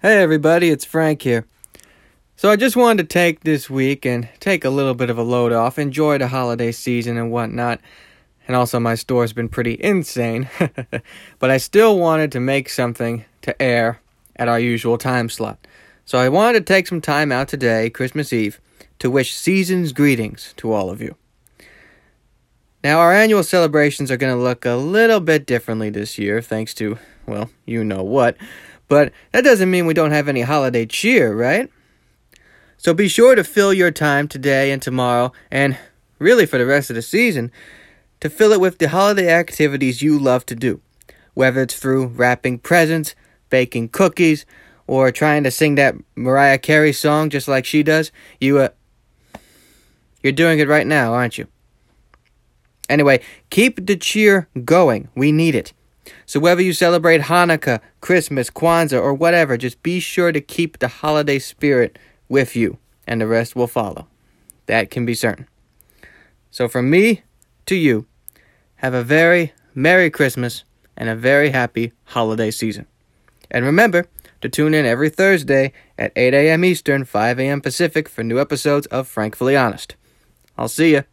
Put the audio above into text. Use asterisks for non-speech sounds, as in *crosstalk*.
Hey everybody, it's Frank here. So I just wanted to take this week and take a little bit of a load off, enjoy the holiday season and whatnot. And also, my store's been pretty insane. *laughs* but I still wanted to make something to air at our usual time slot. So I wanted to take some time out today, Christmas Eve, to wish season's greetings to all of you. Now, our annual celebrations are going to look a little bit differently this year, thanks to, well, you know what. But that doesn't mean we don't have any holiday cheer, right? So be sure to fill your time today and tomorrow, and really for the rest of the season, to fill it with the holiday activities you love to do. Whether it's through wrapping presents, baking cookies, or trying to sing that Mariah Carey song just like she does, you, uh, you're doing it right now, aren't you? Anyway, keep the cheer going. We need it. So, whether you celebrate Hanukkah, Christmas, Kwanzaa, or whatever, just be sure to keep the holiday spirit with you, and the rest will follow. That can be certain. So, from me to you, have a very Merry Christmas and a very happy holiday season. And remember to tune in every Thursday at 8 a.m. Eastern, 5 a.m. Pacific for new episodes of Frankfully Honest. I'll see you.